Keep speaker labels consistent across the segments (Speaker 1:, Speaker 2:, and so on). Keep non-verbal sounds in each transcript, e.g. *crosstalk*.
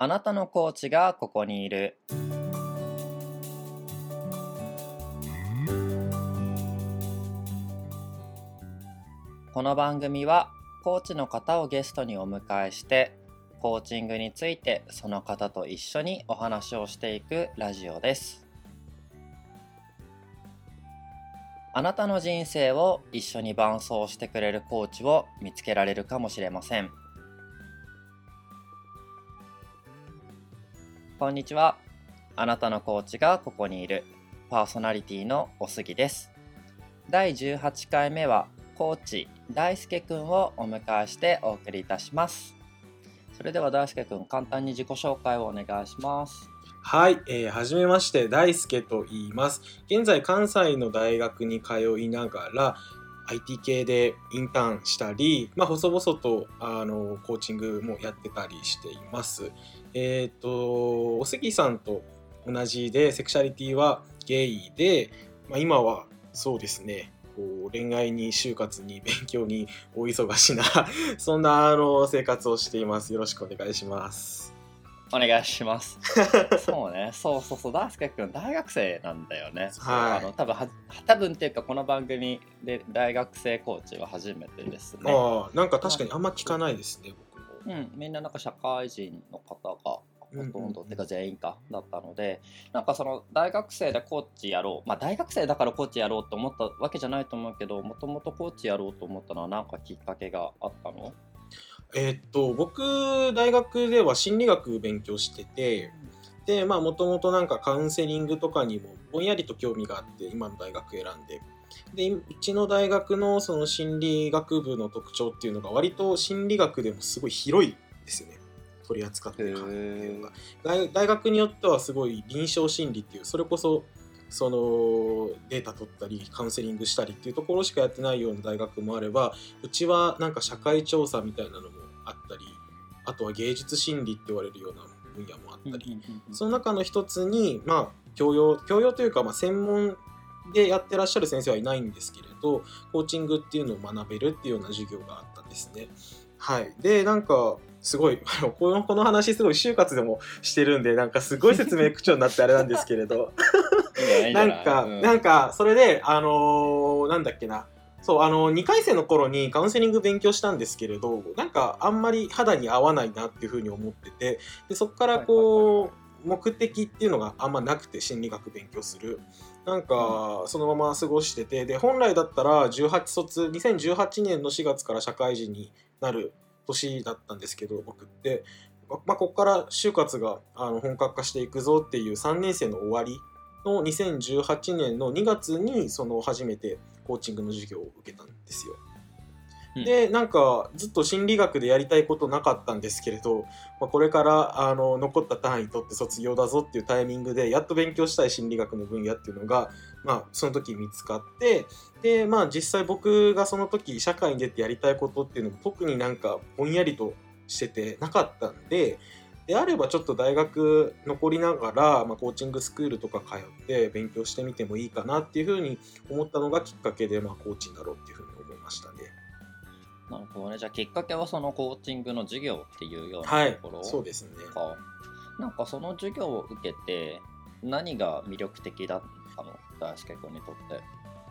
Speaker 1: あなたのコーチがここにいる。この番組はコーチの方をゲストにお迎えしてコーチングについてその方と一緒にお話をしていくラジオです。あなたの人生を一緒に伴走してくれるコーチを見つけられるかもしれません。こんにちは。あなたのコーチがここにいるパーソナリティのおすぎです。第18回目はコーチ大輔くんをお迎えしてお送りいたします。それでは大輔くん簡単に自己紹介をお願いします。
Speaker 2: はい、えー、はじめまして大輔と言います現在関西の大学に通いながら IT 系でインターンしたり、まあ、細々とあのコーチングもやってたりしています。えっ、とお杉さんと同じでセクシャリティはゲイで、まあ、今はそうですね。こう恋愛に就活に勉強に大忙しなそんなあの生活をしています。よろしくお願いします。
Speaker 1: お願いします。*laughs* そうね、そうそうそう、大輔くん大学生なんだよね。
Speaker 2: はい。
Speaker 1: あの多分は多分っていうかこの番組で大学生コーチは初めてですね。
Speaker 2: ああなんか確かにあんま聞かないですね僕も。
Speaker 1: うん、みんななんか社会人の方がほとんど、てか全員かだったのでなんかその大学生でコーチやろう。まあ大学生だからコーチやろうと思ったわけじゃないと思うけどもともとコーチやろうと思ったのは何かきっかけがあったの？
Speaker 2: えーっと僕大学では心理学勉強しててでまあもともとなんかカウンセリングとかにもぼんやりと興味があって今の大学選んで。でうちの大学のその心理学部の特徴っていうのが割と心理学でもすごい広いですよね。取り扱ってるっていうのが大大学によってはすごい臨床心理っていうそれこそそのデータ取ったりカウンセリングしたりっていうところしかやってないような大学もあればうちはなんか社会調査みたいなのもあとは芸術心理って言われるような分野もあったり、その中の一つにまあ教養教養というか、まあ、専門でやってらっしゃる先生はいないんですけれどコーチングっていうのを学べるっていうような授業があったんですね。はい、でなんかすごい *laughs* このこの話すごい就活でもしてるんでなんかすごい説明口調になってあれなんですけれど。*laughs* なんか、なんかそれであのーなんだっけなそうあの2回生の頃にカウンセリング勉強したんですけれどなんかあんまり肌に合わないなっていうふうに思っててでそこからこう、目的っていうのがあんまなくて心理学勉強する。なんかそのまま過ごしててで本来だったら18卒2018年の4月から社会人になる年だったんですけど僕って、ままあ、ここから就活があの本格化していくぞっていう3年生の終わりの2018年の2月にその初めてコーチングの授業を受けたんですよ。
Speaker 1: うん
Speaker 2: でなんかずっと心理学でやりたいことなかったんですけれど、まあ、これからあの残った単位取って卒業だぞっていうタイミングでやっと勉強したい心理学の分野っていうのが、まあ、その時見つかってでまあ実際僕がその時社会に出てやりたいことっていうのも特になんかぼんやりとしててなかったんでであればちょっと大学残りながら、まあ、コーチングスクールとか通って勉強してみてもいいかなっていうふうに思ったのがきっかけで、まあ、コーチになろうっていうふうに思いましたね。
Speaker 1: なるほどね。じゃあきっかけはそのコーチングの授業っていうよう
Speaker 2: は
Speaker 1: ない。ところ
Speaker 2: そうですね。
Speaker 1: か。なんかその授業を受けて何が魅力的だったの？大輔君にとって。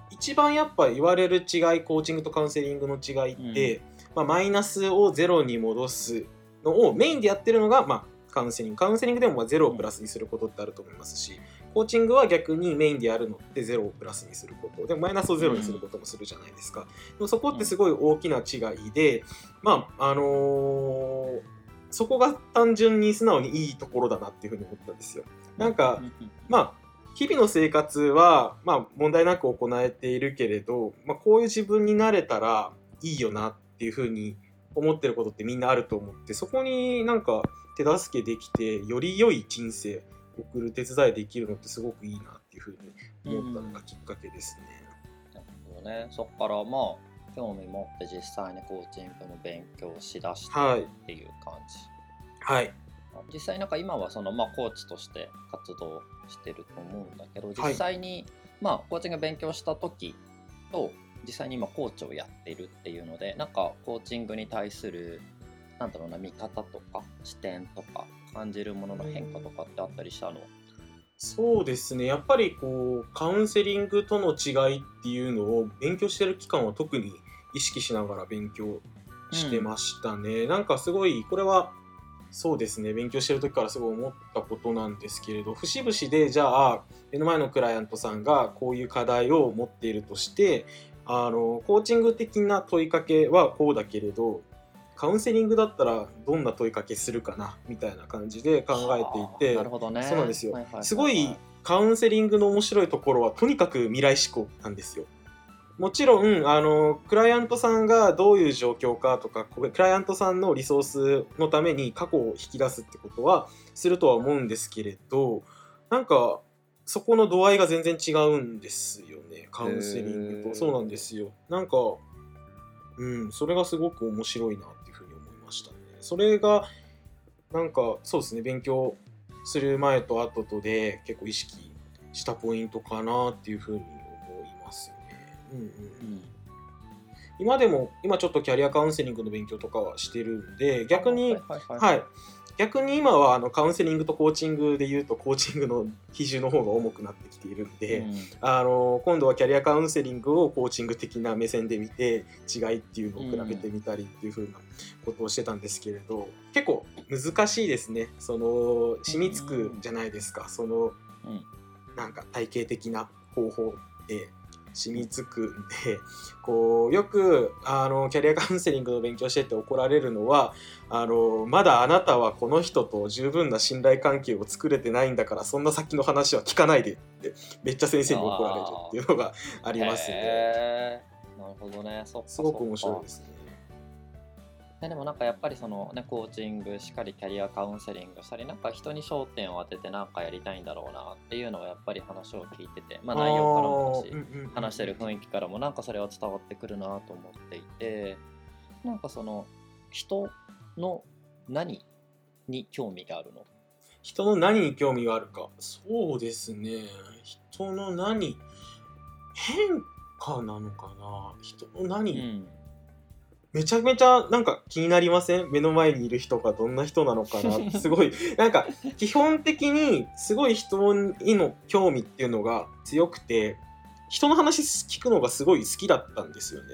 Speaker 2: 一番やっぱ言われる違いコーチングとカウンセリングの違いって、まあ、マイナスをゼロに戻すのをメインでやってるのが、まあ、カウンセリング。カウンセリングでもまあゼロをプラスにすることってあると思いますしコーチングは逆にメインでやるのってゼロをプラスにすること。でもマイナスをゼロにすることもするじゃないですか、でもそこってすごい大きな違いでまああのーそこが単純に素直にいいところだなっていうふうに思ったんですよ。なんかまあ日々の生活は、まあ、問題なく行えているけれど、まあ、こういう自分になれたらいいよなっていうふうに思ってることってみんなあると思ってそこになんか手助けできてより良い人生送る手伝いできるのってすごくいいなっていうふうに思ったのがきっかけですね。
Speaker 1: なるほどね。そっからまあ興味持って実際にコーチングの勉強をしだした
Speaker 2: はい。
Speaker 1: っていう感じ、
Speaker 2: はい。
Speaker 1: 実際なんか今はそのまあコーチとして活動してると思うんだけど
Speaker 2: はい。
Speaker 1: 実際にまあコーチング勉強した時と実際に今コーチをやってるっていうのでなんかコーチングに対するなんだろうな見方とか視点とか感じるものの変化とかってあったりしたの？
Speaker 2: そうですね。やっぱりこうカウンセリングとの違いっていうのを勉強してる期間は特に意識しながら勉強してましたね、なんかすごいこれはそうですね。勉強してる時からすごい思ったことなんですけれど節々でじゃあ目の前のクライアントさんがこういう課題を持っているとしてあのコーチング的な問いかけはこうだけれどカウンセリングだったらどんな問いかけするかなみたいな感じで考えていて
Speaker 1: なるほどね。
Speaker 2: そうなんですよ。
Speaker 1: はいはいはいはい。
Speaker 2: すごいカウンセリングの面白いところはとにかく未来志向なんですよ。もちろんあのクライアントさんがどういう状況かとかクライアントさんのリソースのために過去を引き出すってことはするとは思うんですけれどなんかそこの度合いが全然違うんですよね。カウンセリングと。そうなんですよ。なんかうんそれがすごく面白いなっていうふうに思いましたね。それがなんかそうですね。勉強する前と後とで結構意識したポイントかなっていうふうに思いますね。うんうん
Speaker 1: うん。
Speaker 2: 今でも今ちょっとキャリアカウンセリングの勉強とかはしてるんで逆に
Speaker 1: はいはいはい。
Speaker 2: はい逆に今はあのカウンセリングとコーチングで言うとコーチングの比重の方が重くなってきているんで、
Speaker 1: うん。
Speaker 2: あの今度はキャリアカウンセリングをコーチング的な目線で見て違いっていうのを比べてみたりっていう風なことをしてたんですけれど、結構難しいですね。その染みつくじゃないですか、その、
Speaker 1: うん。
Speaker 2: なんか体系的な方法で染みつくんでこうよくあのキャリアカウンセリングの勉強してって怒られるのはあのまだあなたはこの人と十分な信頼関係を作れてないんだからそんな先の話は聞かないでってめっちゃ先生に怒られるっていうのがありますね。
Speaker 1: なるほどねそっか
Speaker 2: すごく面白いですね。
Speaker 1: ねでもなんかやっぱりそのねコーチングしっかりキャリアカウンセリングしたりなんか人に焦点を当ててなんかやりたいんだろうなっていうのはやっぱり話を聞いててまあ内容からもだし話してる雰囲気からもなんかそれは伝わってくるなと思っていてなんかその人の何に興味があるの？
Speaker 2: 人の何に興味があるか。そうですね。人の何変化なのかな？人の何、
Speaker 1: うん
Speaker 2: めちゃめちゃなんか気になりません？目の前にいる人がどんな人なのかな？*laughs* すごい。なんか基本的にすごい人への興味っていうのが強くて人の話聞くのがすごい好きだったんですよね。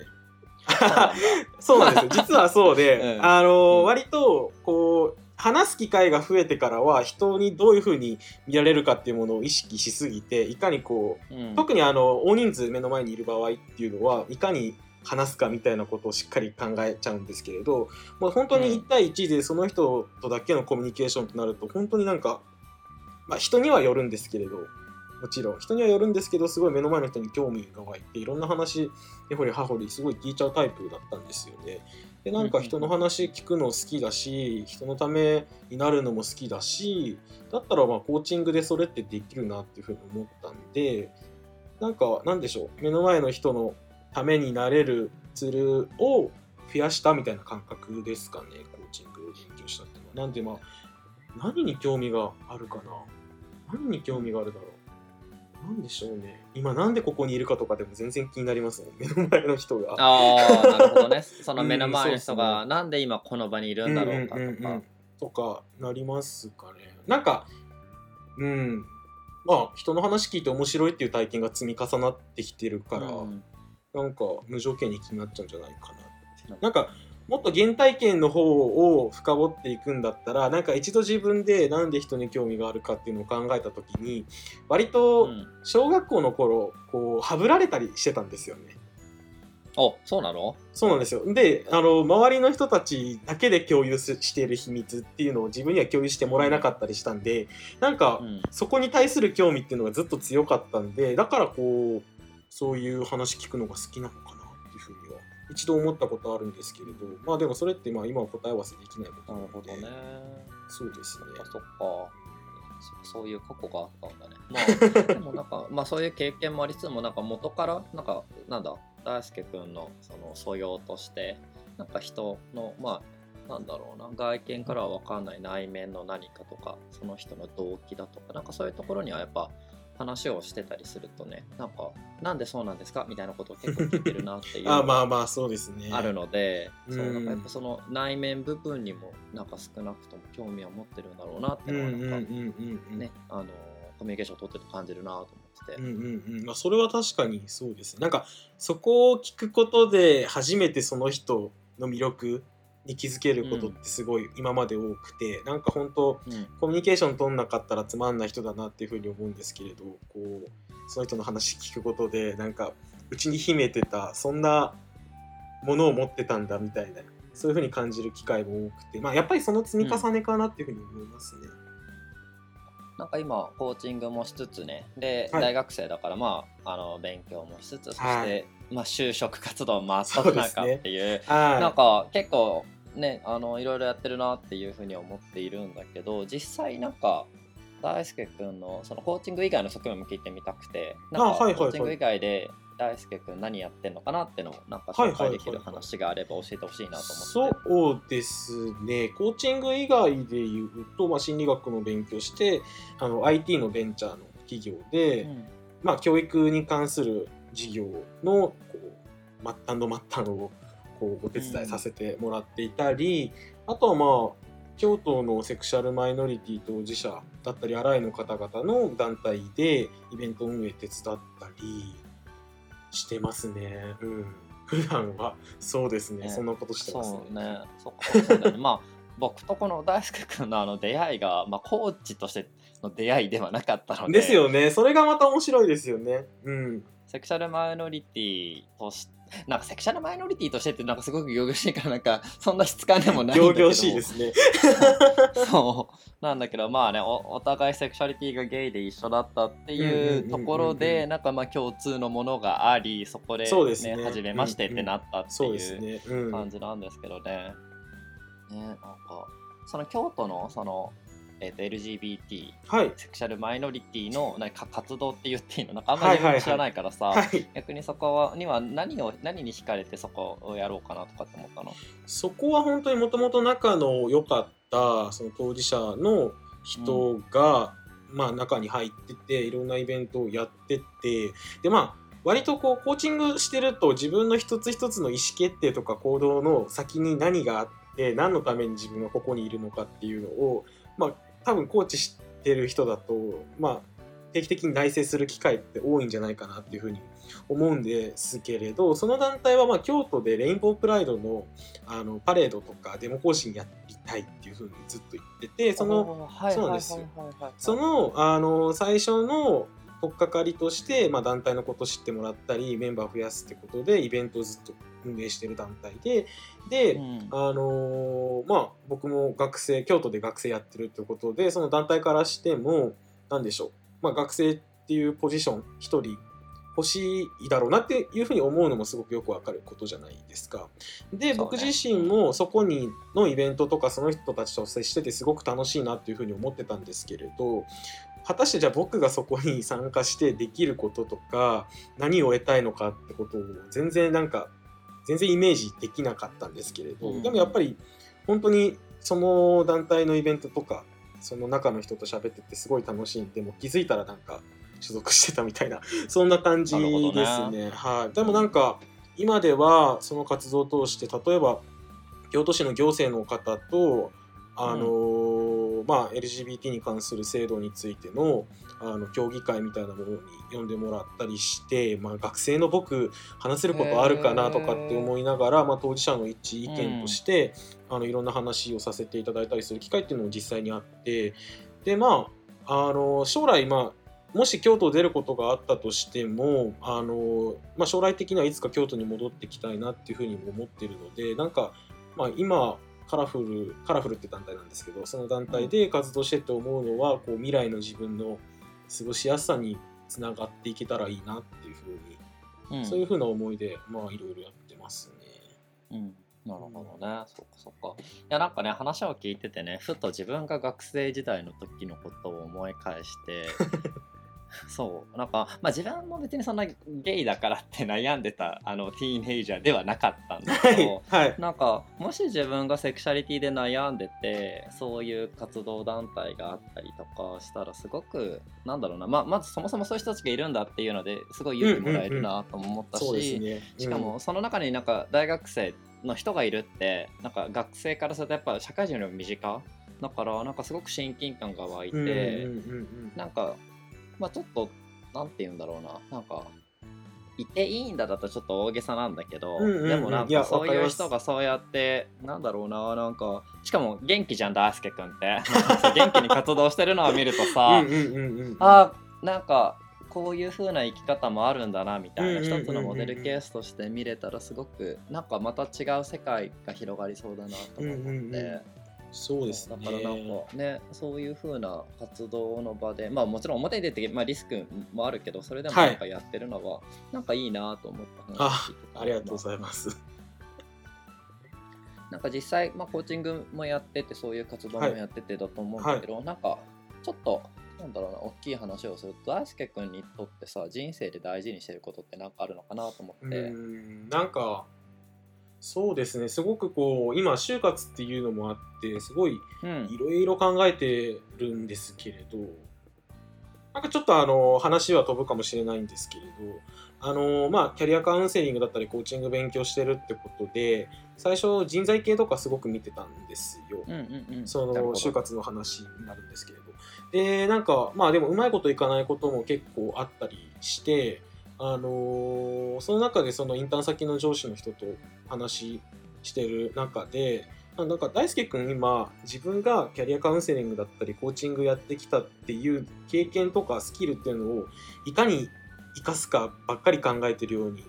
Speaker 2: *laughs* そうなんですよ。実はそうで、*laughs*
Speaker 1: うん。
Speaker 2: あの
Speaker 1: うん。
Speaker 2: 割とこう話す機会が増えてからは人にどういうふうに見られるかっていうものを意識しすぎていかにこう
Speaker 1: うん。
Speaker 2: 特にあの大人数目の前にいる場合っていうのはいかに話すかみたいなことをしっかり考えちゃうんですけれどもう本当に1対1でその人とだけのコミュニケーションとなると本当になんか、まあ、人にはよるんですけれどもちろん人にはよるんですけどすごい目の前の人に興味が湧いていろんな話根掘り葉掘りすごい聞いちゃうタイプだったんですよね。でなんか人の話聞くの好きだし人のためになるのも好きだしだったらまあコーチングでそれってできるなっていうふうに思ったんでなんかなんでしょう目の前の人のためになれるツールを増やしたみたいな感覚ですかねコーチングを勉強したっていうのは。なんでまあ何に興味があるかな。何に興味があるだろう。なんでしょうね。今なんでここにいるかとかでも全然気になりますね。目の前の人が。
Speaker 1: ああなるほどね。その
Speaker 2: うん
Speaker 1: 目の前の人
Speaker 2: そう
Speaker 1: がなんで今この場にいるんだろうかと
Speaker 2: うんうんうんう
Speaker 1: か
Speaker 2: ん。とかなりますかね。なんか、うん、まあ人の話聞いて面白いっていう体験が積み重なってきてるから、
Speaker 1: うん
Speaker 2: なんか無条件に気になっちゃうんじゃないかな。なんかもっと原体験の方を深掘っていくんだったらなんか一度自分でなんで人に興味があるかっていうのを考えた時に割と
Speaker 1: うん
Speaker 2: 小学校の頃こうはぶられたりしてたんですよね。
Speaker 1: おそうなの？
Speaker 2: そうなんですよ。で、あの、周りの人たちだけで共有すしている秘密っていうのを自分には共有してもらえなかったりしたんで、なんか、
Speaker 1: うん
Speaker 2: そこに対する興味っていうのがずっと強かったんで、だからこう、そういう話聞くのが好きなのかなっていうふうには、一度思ったことあるんですけれど、まあでもそれってまあ今は答え合わせできないこと
Speaker 1: な
Speaker 2: なので、
Speaker 1: るほどね
Speaker 2: そうですね。
Speaker 1: あそっかそそういう過去があったんだね。*laughs* まあ、でもなんか、まあそういう経験もありつつも、なんか元から、なんか、なんだ、大輔くんのその素養として、なんか人の、まあ、なんだろうな、外見からは分かんない内面の何かとか、その人の動機だとか、なんかそういうところにはやっぱ話をしてたりするとねなんかなんでそうなんですかみたいなことを結構聞いてるなっていう *laughs*
Speaker 2: あまあまあそうですね。
Speaker 1: あるので、
Speaker 2: うん。
Speaker 1: そうなんかやっぱその内面部分にもなんか少なくとも興味を持ってるんだろうなって
Speaker 2: うん
Speaker 1: いうのはなんかね、あのコミュニケーションを取ってて感じるなと思って。て、
Speaker 2: うんうんうん。まあ、それは確かにそうです。ねなんかそこを聞くことで初めてその人の魅力に気づけることってすごい今まで多くて、なんか本当
Speaker 1: うん。
Speaker 2: コミュニケーション取んなかったらつまんない人だなっていうふうに思うんですけれどこうその人の話聞くことでなんかうちに秘めてたそんなものを持ってたんだみたいなそういうふうに感じる機会も多くて、まあ、やっぱりその積み重ねかなっていうふうに思いますね。
Speaker 1: なんか今コーチングもしつつねで、
Speaker 2: はい。
Speaker 1: 大学生だからまああの勉強もしつつそして、
Speaker 2: はい。
Speaker 1: まあ、就職活動真っ只中っていう
Speaker 2: はい。
Speaker 1: なんか結構ねあのいろいろやってるなっていうふうに思っているんだけど実際なんか大輔くんのそのコーチング以外の側面も聞いてみたくてなんかコーチング以外で大輔くん何やってんのかなってのをなんか紹介できる話があれば教えてほしいなと思って。
Speaker 2: そうですね、コーチング以外で言うと、まあ、心理学の勉強してあの IT のベンチャーの企業で、
Speaker 1: うん。
Speaker 2: まあ、教育に関する事業のこう末端の末端をこうお手伝いさせてもらっていたり、あとはまあ京都のセクシャルマイノリティ当事者だったりアライの方々の団体でイベント運営手伝ったりしてますね。うん普段はそうですね
Speaker 1: ね
Speaker 2: そんなことしてますね。
Speaker 1: そうね、そね。まあ *laughs* 僕とこの大輔君のあの出会いが、まあ、コーチとしての出会いではなかったので
Speaker 2: ですよね。それがまた面白いですよね。うん。
Speaker 1: セクシャルマイノリティとし *laughs* なんかセクシャルマイノリティとしてってなんかすごく仰々しいからなんかそんな質感でもないんだけど
Speaker 2: 仰々しいですね。*laughs*
Speaker 1: そうなんだけどまあねおお互いセクシャリティがゲイで一緒だったっていうところでなんかまあ共通のものがありそこで,、
Speaker 2: そうですね
Speaker 1: 初めましてってなったっていう。感じなんですけどね。ねなんかその京都のその、えー、と LGBT
Speaker 2: はい。
Speaker 1: セクシャルマイノリティのなんか活動って言っていいの？なんかあんまり
Speaker 2: はいはいはい。
Speaker 1: 知らないからさ、
Speaker 2: はい。
Speaker 1: 逆にそこはには何を何に惹かれてそこをやろうかなとかって思ったの？
Speaker 2: そこは本当にもともと仲の良かったその当事者の人が、まあ中に入ってていろんなイベントをやってってでまあ割とこうコーチングしてると自分の一つ一つの意思決定とか行動の先に何があって何のために自分はここにいるのかっていうのをまあ多分コーチしてる人だとまあ定期的に内省する機会って多いんじゃないかなっていうふうに思うんですけれどその団体はまあ京都でレインボープライドのあのパレードとかデモ行進やりたいっていうふうにずっと言っててそのそうなんですよ。そのあの最初の取っかかりとして、まあ、団体のこと知ってもらったりメンバー増やすってことでイベントをずっと運営してる団体でで、
Speaker 1: うん。
Speaker 2: あのーまあ僕も学生京都で学生やってるってことでその団体からしても何でしょう、まあ、学生っていうポジション一人欲しいだろうなっていうふうに思うのもすごくよくわかることじゃないですか。で、僕自身もそこにのイベントとかその人たちと接しててすごく楽しいなっていうふうに思ってたんですけれど果たしてじゃあ僕がそこに参加してできることとか何を得たいのかってことを全然なんか全然イメージできなかったんですけれど、
Speaker 1: うん。
Speaker 2: でもやっぱり本当にその団体のイベントとかその中の人と喋っててすごい楽しいんでもう気づいたらなんか所属してたみたいな *laughs* そんな感じですね。はい、でもなんか今ではその活動を通して例えば京都市の行政の方とあのーまあ、LGBT に関する制度についてのあの協議会みたいなものに呼んでもらったりして、まあ、学生の僕話せることあるかなとかって思いながら、まあ、当事者の一意見として、あのいろんな話をさせていただいたりする機会っていうのも実際にあってでまああの将来まあもし京都を出ることがあったとしてもあの、まあ、将来的にはいつか京都に戻ってきたいなっていうふうにも思ってるのでなんか、まあ、今カラフルカラフルって団体なんですけどその団体で活動してって思うのは、こう未来の自分の過ごしやすさにつながっていけたらいいなっていうふうに、
Speaker 1: うん
Speaker 2: そういうふうな思いでまあいろいろやってますね。
Speaker 1: うんなるほどね、そっかそっか。いやなんかね話を聞いててねふと自分が学生時代の時のことを思い返して *laughs* そう。なんか、まあ、自分も別にそんなゲイだからって悩んでたあのティーンエイジャーではなかったんだけど、
Speaker 2: はい。
Speaker 1: なんかもし自分がセクシャリティで悩んでてそういう活動団体があったりとかしたらすごくなんだろうな、まあ、まずそもそもそういう人たちがいるんだっていうのですごい勇気もらえるなとも思ったし。しかもその中になんか大学生の人がいるってなんか学生からするとやっぱ社会人よりも身近。だからなんかすごく親近感が湧いて、なんかまあちょっとなんて言うんだろうな。なんかいていいんだだとちょっと大げさなんだけど、
Speaker 2: うんうんうん。
Speaker 1: でもなんかそういう人がそうやってなんだろうな。なんかしかも元気じゃん大輔君って。元気に活動してるのを見るとさ。あなんかこういう風な生き方もあるんだなみたいな一つのモデルケースとして見れたらすごくなんかまた違う世界が広がりそうだなとも思って、
Speaker 2: うんうんうんそうですね。
Speaker 1: だからなんかねそういう風な活動の場でまあもちろん表に出て、まあ、リスクもあるけどそれでも
Speaker 2: はい
Speaker 1: なんかやってるのは、なんかいいなと思った話
Speaker 2: あありがとうございます。
Speaker 1: なんか実際、まあ、コーチングもやっててそういう活動もやっててだと思うんだけど、なんかちょっとなんだろうな大きい話をすると大輔君にとってさ人生で大事にしてることって何かあるのかなと思
Speaker 2: う
Speaker 1: って。
Speaker 2: んなんかそうですね。すごくこう今就活っていうのもあってすごい
Speaker 1: うん。
Speaker 2: いろいろ考えてるんですけれどなんかちょっとあの話は飛ぶかもしれないんですけれどあのまあキャリアカウンセリングだったりコーチング勉強してるってことで最初人材系とかすごく見てたんですよ。
Speaker 1: うんうんうん、
Speaker 2: その就活の話になるんですけれど。でなんかまあでもうまいこといかないことも結構あったりしてあのーその中でそのインターン先の上司の人と話してる中でなんか大輔君今自分がキャリアカウンセリングだったりコーチングやってきたっていう経験とかスキルっていうのをいかに生かすかばっかり考えてるように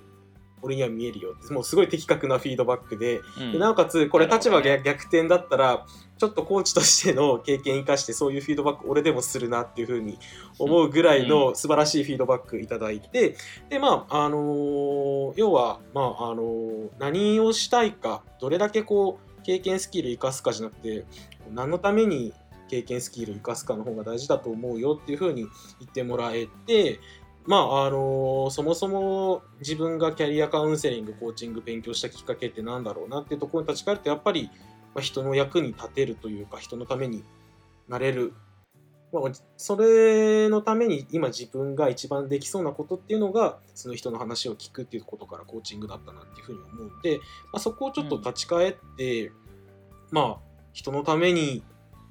Speaker 2: 俺には見えるよって。もうすごい的確なフィードバックで。
Speaker 1: うん。
Speaker 2: でなおかつこれ立場が逆転だったらちょっとコーチとしての経験生かしてそういうフィードバック俺でもするなっていうふうに思うぐらいの素晴らしいフィードバックいただいて。でまああのー要はまああのー何をしたいかどれだけこう経験スキル生かすかじゃなくて何のために経験スキル生かすかの方が大事だと思うよっていうふうに言ってもらえてまああのそもそも自分がキャリアカウンセリングコーチング勉強したきっかけってなんだろうなっていうところに立ち返るとやっぱり、まあ、人の役に立てるというか人のためになれる、まあ、それのために今自分が一番できそうなことっていうのがその人の話を聞くっていうことからコーチングだったなっていうふうに思うんで、まあ、そこをちょっと立ち返って、まあ人のために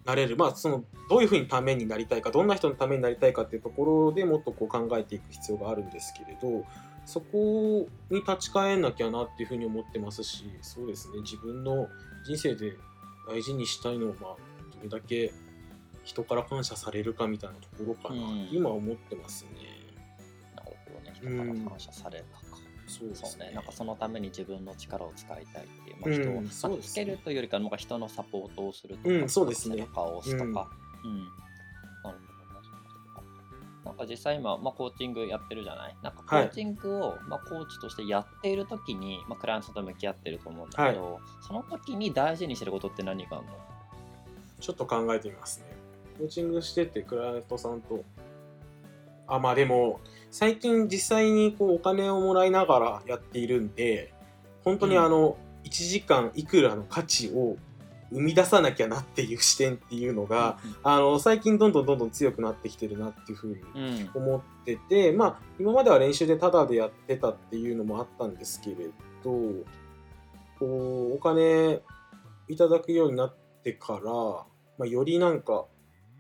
Speaker 2: なれる、まあ、そのどういうふうにためになりたいかどんな人のためになりたいかっていうところでもっとこう考えていく必要があるんですけれどそこに立ち返んなきゃなっていうふうに思ってますしそうですね。自分の人生で大事にしたいのは、まあ、どれだけ人から感謝されるかみたいなところかな、
Speaker 1: うん。
Speaker 2: 今思ってますね。
Speaker 1: なるほどね。人から感謝されるかか。
Speaker 2: そうですね。
Speaker 1: ね、なんかそのために自分の力を使いたいっていう、まあ、人を、
Speaker 2: うん
Speaker 1: まあ
Speaker 2: そうですね。
Speaker 1: つけるというよりかなんか人のサポートをするとか、
Speaker 2: うんそうですね。
Speaker 1: 背中を押すとか、うん。なるほどねなんか実際今、まあ、コーチングやってるじゃない？なんかコーチングを、まあ、コーチとしてやっている時に、まあ、クライアントと向き合ってると思うんだけど、その時に大事にしてることって何があるの？
Speaker 2: ちょっと考えてみますね。コーチングしててクライアントさんとあまあでも最近実際にこうお金をもらいながらやっているんで本当にあの、1時間いくらの価値を生み出さなきゃなっていう視点っていうのが、あの最近どんどんどんどん強くなってきてるなっていうふうに
Speaker 1: うん。
Speaker 2: 思っててまあ今までは練習でタダでやってたっていうのもあったんですけれどこうお金いただくようになってから、まあ、よりなんか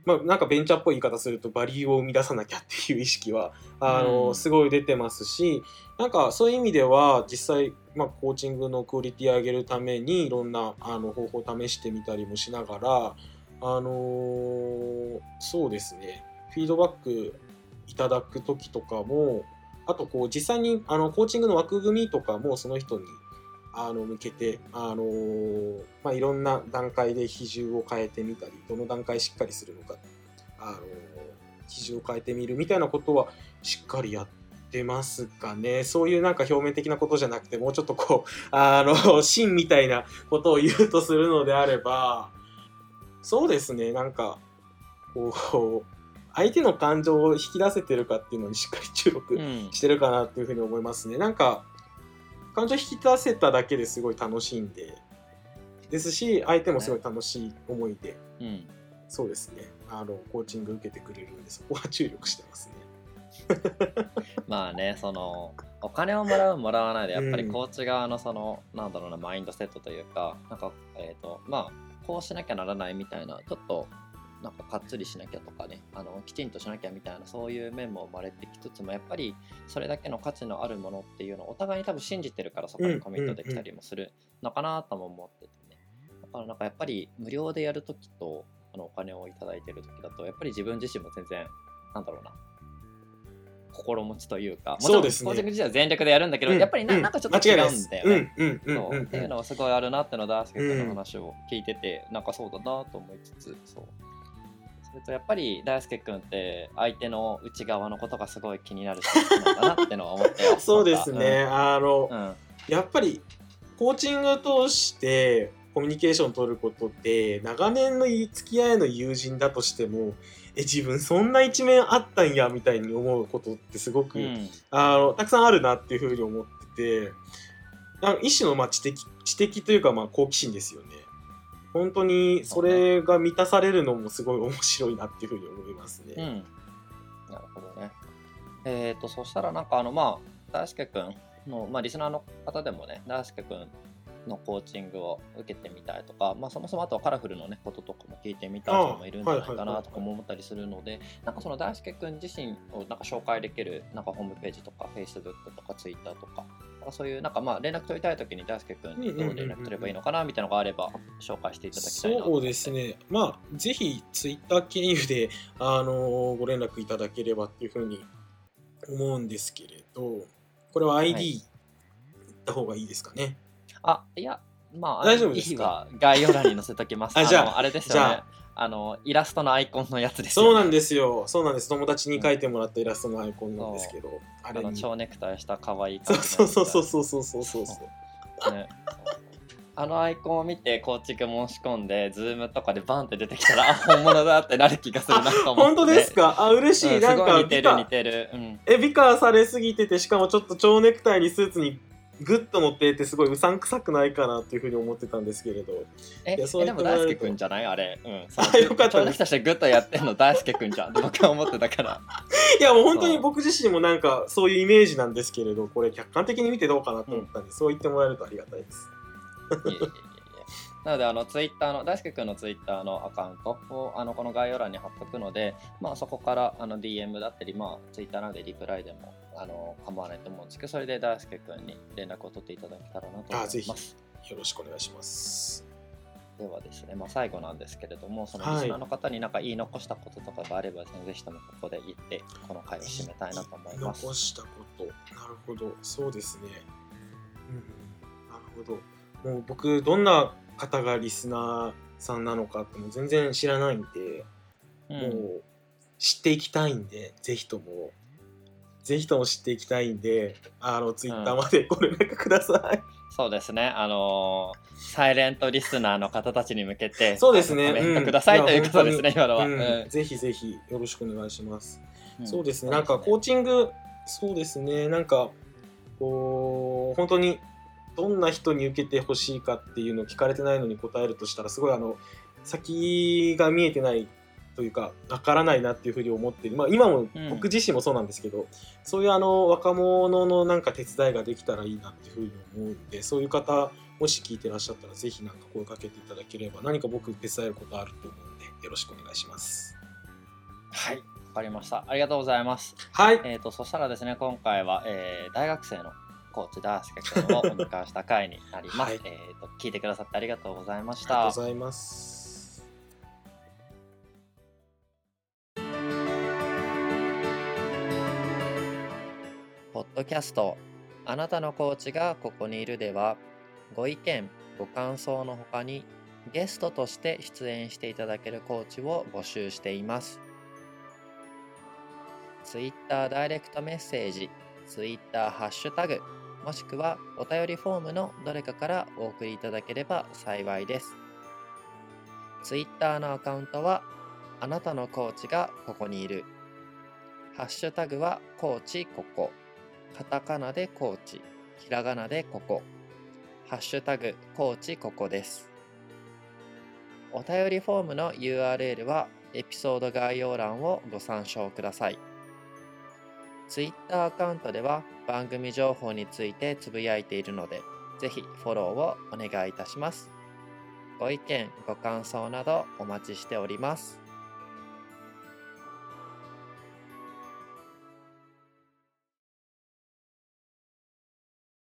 Speaker 2: まあなんかベンチャーっぽい言い方するとバリューを生み出さなきゃっていう意識はあの、
Speaker 1: うん
Speaker 2: すごい出てますしなんかそういう意味では実際、まあ、コーチングのクオリティ上げるためにいろんなあの方法を試してみたりもしながらあのーそうですね。フィードバックいただく時とかもあとこう実際にあのコーチングの枠組みとかもその人にあの向けて、あのーまあ、いろんな段階で比重を変えてみたりどの段階しっかりするのか、あのー比重を変えてみるみたいなことはしっかりやってますかね。そういうなんか表面的なことじゃなくてもうちょっとこう *laughs* あの芯みたいなことを言うとするのであればそうですね。なんかこう相手の感情を引き出せてるかっていうのにしっかり注力
Speaker 1: うん。
Speaker 2: してるかなっていうふうに思いますね。なんか感情引き出せただけですごい楽しいんで。ですし相手もすごい楽しい思いで、
Speaker 1: うん。
Speaker 2: そうですね。あのコーチング受けてくれるんでそこは注力してますね。*laughs*
Speaker 1: まあねそのお金をもらうもらわないでやっぱり
Speaker 2: うん。
Speaker 1: コーチ側のその、なんだろうなマインドセットというかなんかえっ、とまあこうしなきゃならないみたいなちょっとなんかかっつりしなきゃとかねあのきちんとしなきゃみたいなそういう面も生まれてきつつもやっぱりそれだけの価値のあるものっていうのをお互いに多分信じてるからそこにコミットできたりもするのかなとも思っててね。だからなんかやっぱり無料でやるときとあのお金をいただいてるときだとやっぱり自分自身も全然なんだろうな心持ちというかもちろ
Speaker 2: そうんですね。
Speaker 1: コーチング自体は全力でやるんだけど、
Speaker 2: うん
Speaker 1: やっぱりな,、
Speaker 2: うん。
Speaker 1: なんかちょっと違うんだよね。
Speaker 2: うんうんうん
Speaker 1: っていうのがすごいあるなってのを大輔君の話を聞いてて、なんかそうだなと思いつつそうやっぱり大輔君って相手の内側のことがすごい気になる人なんだなってのは思ってよ *laughs*
Speaker 2: そうですね、あの、
Speaker 1: うん、うん。
Speaker 2: やっぱりコーチング通してコミュニケーションを取ることって長年の付き合いの友人だとしてもえ自分そんな一面あったんやみたいに思うことってすごく、
Speaker 1: うん。
Speaker 2: あのたくさんあるなっていうふうに思ってて一種のまあ知的知的というかまあ好奇心ですよね。本当にそれが満たされるのもすごい面白いなっていうふうに思いますね。
Speaker 1: うん。なるほどね。えっ、と、そしたらなんかあの、まあ、大輔くんの、まあ、リスナーの方でもね、大輔くんのコーチングを受けてみたいとか、まあ、そもそもあとはカラフルのね、こととかも聞いてみたい人もいるんじゃないかなとかも思ったりするので、なんかその大輔くん自身をなんか紹介できる、なんかホームページとか、Facebook とか Twitter とか、かそういうなんかまあ連絡取りたいときに大輔くんにどう連絡取ればいいのかなみたいなのがあれば紹介していただきたいな
Speaker 2: そうです。ね、まあ、ぜひツイッター経由で、あのご連絡いただければっていうふうに思うんですけれど、これは ID、
Speaker 1: はい
Speaker 2: 言った方がいいですかね？
Speaker 1: あ、いや、まあ、
Speaker 2: 大丈夫ですか？
Speaker 1: は概要欄に載せときます。*laughs*
Speaker 2: あじゃあ
Speaker 1: のあれですよ
Speaker 2: じゃ
Speaker 1: ね
Speaker 2: あ。
Speaker 1: あの、イラストのアイコンのやつですよ、ね。
Speaker 2: そうなんですよ、そうなんです。友達に描いてもらったイラストのアイコンなんですけど、あれに。
Speaker 1: 蝶ネクタイした可愛い
Speaker 2: そう
Speaker 1: 感じの
Speaker 2: そうそう
Speaker 1: やつ
Speaker 2: そうそうそうそうそう。
Speaker 1: だねあのアイコンを見て、コーチング申し込んで、ズームとかでバンって出てきたら、あ、本物だってなる気がするなと思って。
Speaker 2: 本当ですかあ、嬉しい。
Speaker 1: うんす
Speaker 2: なんか
Speaker 1: 似てる似てる。うん。
Speaker 2: え、美化されすぎてて、しかもちょっと蝶ネクタイにスーツにグッと乗っていて、すごいうさんくさくないかなっていうふうに思ってたんですけれど。
Speaker 1: え、
Speaker 2: いやそう
Speaker 1: えでも大輔くんじゃない？あれ。うん。*laughs*
Speaker 2: あよかったです
Speaker 1: グッとやってんの大輔くんじゃん僕は思ってたから。
Speaker 2: いやもう本当に僕自身もなんかそういうイメージなんですけれどこれ客観的に見てどうかなと思ったんで、そう言ってもらえるとありがたいです
Speaker 1: なので、あの、ツイッターの、大輔くんのツイッターのアカウントを、あの、この概要欄に貼っとくので、まあ、そこから、あの、DM だったり、まあ、ツイッターなのでリプライでも、あの、構わないと思うんですけど、それで大輔くんに連絡を取っていただけたらなと思
Speaker 2: あぜひ。
Speaker 1: います。
Speaker 2: よろしくお願いします。
Speaker 1: ではですね、まあ、最後なんですけれども、その
Speaker 2: はい
Speaker 1: リスナーの方になんか言い残したこととかがあれば、ぜひともここで言って、この回を締めたいなと思います。
Speaker 2: 残したこと。なるほど。そうですね。うん。なるほど。もう僕どんな方がリスナーさんなのかって全然知らないんで、
Speaker 1: うん。
Speaker 2: もう知っていきたいんでぜひとも。ぜひとも知っていきたいんであのツイッターまで *laughs* ご連絡ください、
Speaker 1: そうですね、あのーサイレントリスナーの方たちに向けて、
Speaker 2: そうですね。
Speaker 1: コメンください、ということですね、今のは。
Speaker 2: うん。
Speaker 1: うん。
Speaker 2: ぜひぜひよろしくお願いします。
Speaker 1: うん。
Speaker 2: そうですね、なんかコーチング、そうですね、なんか、こう、本当にどんな人に受けてほしいかっていうのを聞かれてないのに答えるとしたら、すごいあの、先が見えてないというか、わからないなっていうふうに思ってる。まあ今も
Speaker 1: うん
Speaker 2: 僕自身もそうなんですけど、そういうあの、若者のなんか手伝いができたらいいなっていうふうに思うんで、そういう方、もし聞いてらっしゃったら、ぜひなんか声かけていただければ、何か僕手伝えることあると思うんで、よろしくお願いします。
Speaker 1: はい、わかりました。ありがとうございます。
Speaker 2: はい。
Speaker 1: えっ、と、そしたらですね、今回は、えー大学生のコーチ大輔君をお迎えした回になります。
Speaker 2: はい
Speaker 1: えっと、聞いてくださってありがとうございまし
Speaker 2: ありがとう
Speaker 1: た。
Speaker 2: ございます。
Speaker 1: ポッドキャスト、あなたのコーチがここにいるでは、ご意見、ご感想の他に、ゲストとして出演していただけるコーチを募集しています。Twitter ダイレクトメッセージ、Twitter ハッシュタグ、もしくはお便りフォームのどれかからお送りいただければ幸いです。Twitter のアカウントは、あなたのコーチがここにいる。ハッシュタグはコーチここ。カタカナでコーチ、ひらがなでここ。ハッシュタグコーチここです。お便りフォームの URL はエピソード概要欄をご参照ください。Twitter アカウントでは番組情報についてつぶやいているので、ぜひフォローをお願いいたします。ご意見、ご感想などお待ちしております。